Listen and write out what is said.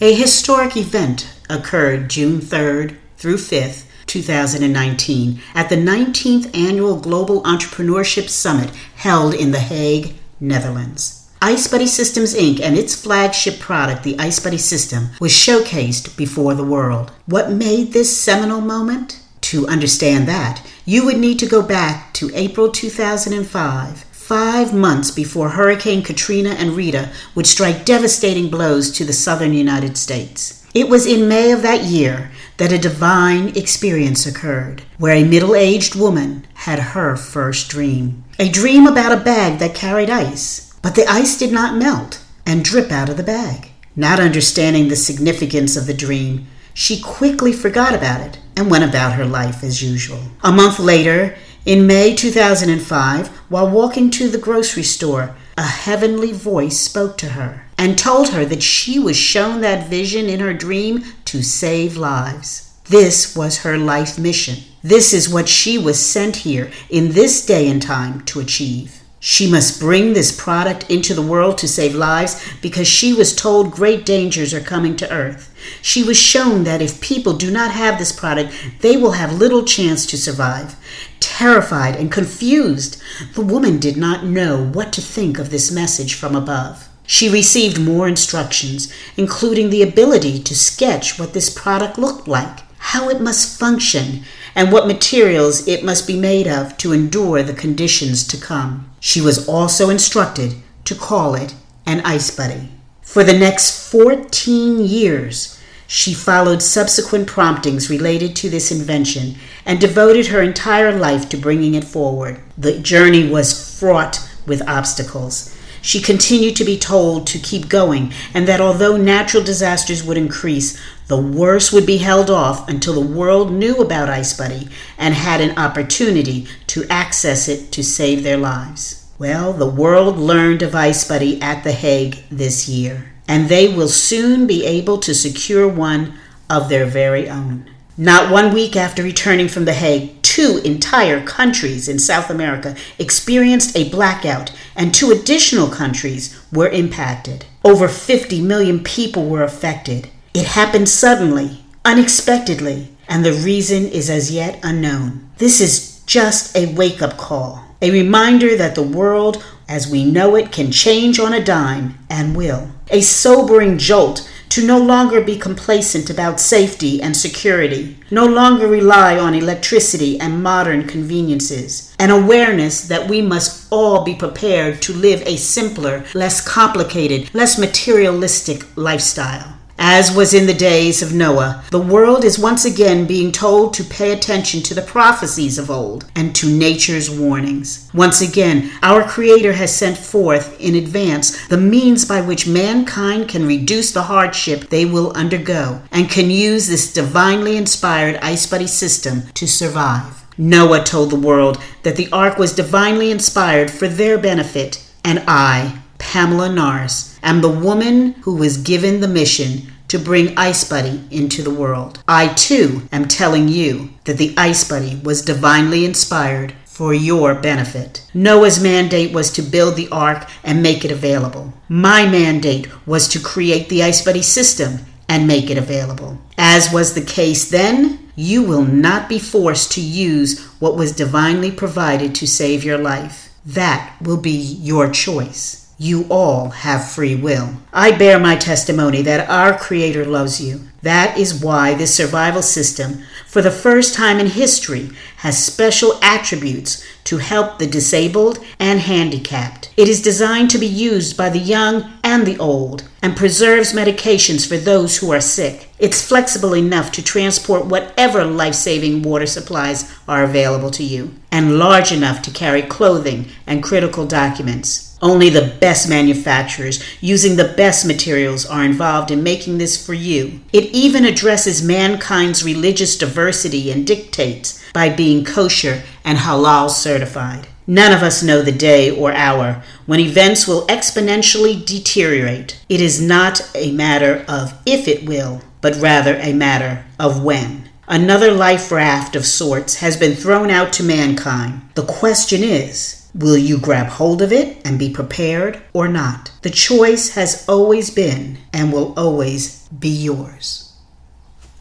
A historic event occurred June 3rd through 5th, 2019, at the 19th Annual Global Entrepreneurship Summit held in The Hague, Netherlands. Ice Buddy Systems Inc. and its flagship product, the Ice Buddy System, was showcased before the world. What made this seminal moment? To understand that, you would need to go back to April 2005, five months before Hurricane Katrina and Rita would strike devastating blows to the southern United States. It was in May of that year that a divine experience occurred, where a middle aged woman had her first dream. A dream about a bag that carried ice, but the ice did not melt and drip out of the bag. Not understanding the significance of the dream, she quickly forgot about it and went about her life as usual. A month later, in May 2005, while walking to the grocery store, a heavenly voice spoke to her and told her that she was shown that vision in her dream to save lives. This was her life mission. This is what she was sent here in this day and time to achieve. She must bring this product into the world to save lives because she was told great dangers are coming to Earth. She was shown that if people do not have this product, they will have little chance to survive. Terrified and confused, the woman did not know what to think of this message from above. She received more instructions, including the ability to sketch what this product looked like, how it must function, and what materials it must be made of to endure the conditions to come. She was also instructed to call it an ice buddy. For the next 14 years, she followed subsequent promptings related to this invention and devoted her entire life to bringing it forward. The journey was fraught with obstacles. She continued to be told to keep going and that although natural disasters would increase, the worst would be held off until the world knew about Ice Buddy and had an opportunity to access it to save their lives. Well, the world learned of Ice Buddy at The Hague this year, and they will soon be able to secure one of their very own. Not one week after returning from The Hague, two entire countries in South America experienced a blackout, and two additional countries were impacted. Over 50 million people were affected. It happened suddenly, unexpectedly, and the reason is as yet unknown. This is just a wake up call, a reminder that the world as we know it can change on a dime and will. A sobering jolt to no longer be complacent about safety and security, no longer rely on electricity and modern conveniences, an awareness that we must all be prepared to live a simpler, less complicated, less materialistic lifestyle. As was in the days of Noah, the world is once again being told to pay attention to the prophecies of old and to nature's warnings. Once again, our Creator has sent forth in advance the means by which mankind can reduce the hardship they will undergo and can use this divinely inspired Ice Buddy system to survive. Noah told the world that the ark was divinely inspired for their benefit, and I, Pamela Norris, am the woman who was given the mission to bring Ice Buddy into the world. I too am telling you that the Ice Buddy was divinely inspired for your benefit. Noah's mandate was to build the ark and make it available. My mandate was to create the Ice Buddy system and make it available. As was the case then, you will not be forced to use what was divinely provided to save your life. That will be your choice. You all have free will. I bear my testimony that our Creator loves you. That is why this survival system, for the first time in history, has special attributes to help the disabled and handicapped. It is designed to be used by the young and the old and preserves medications for those who are sick. It's flexible enough to transport whatever life saving water supplies are available to you, and large enough to carry clothing and critical documents. Only the best manufacturers using the best materials are involved in making this for you. It even addresses mankind's religious diversity and dictates by being kosher and halal certified. None of us know the day or hour when events will exponentially deteriorate. It is not a matter of if it will, but rather a matter of when. Another life raft of sorts has been thrown out to mankind. The question is Will you grab hold of it and be prepared or not? The choice has always been and will always be yours.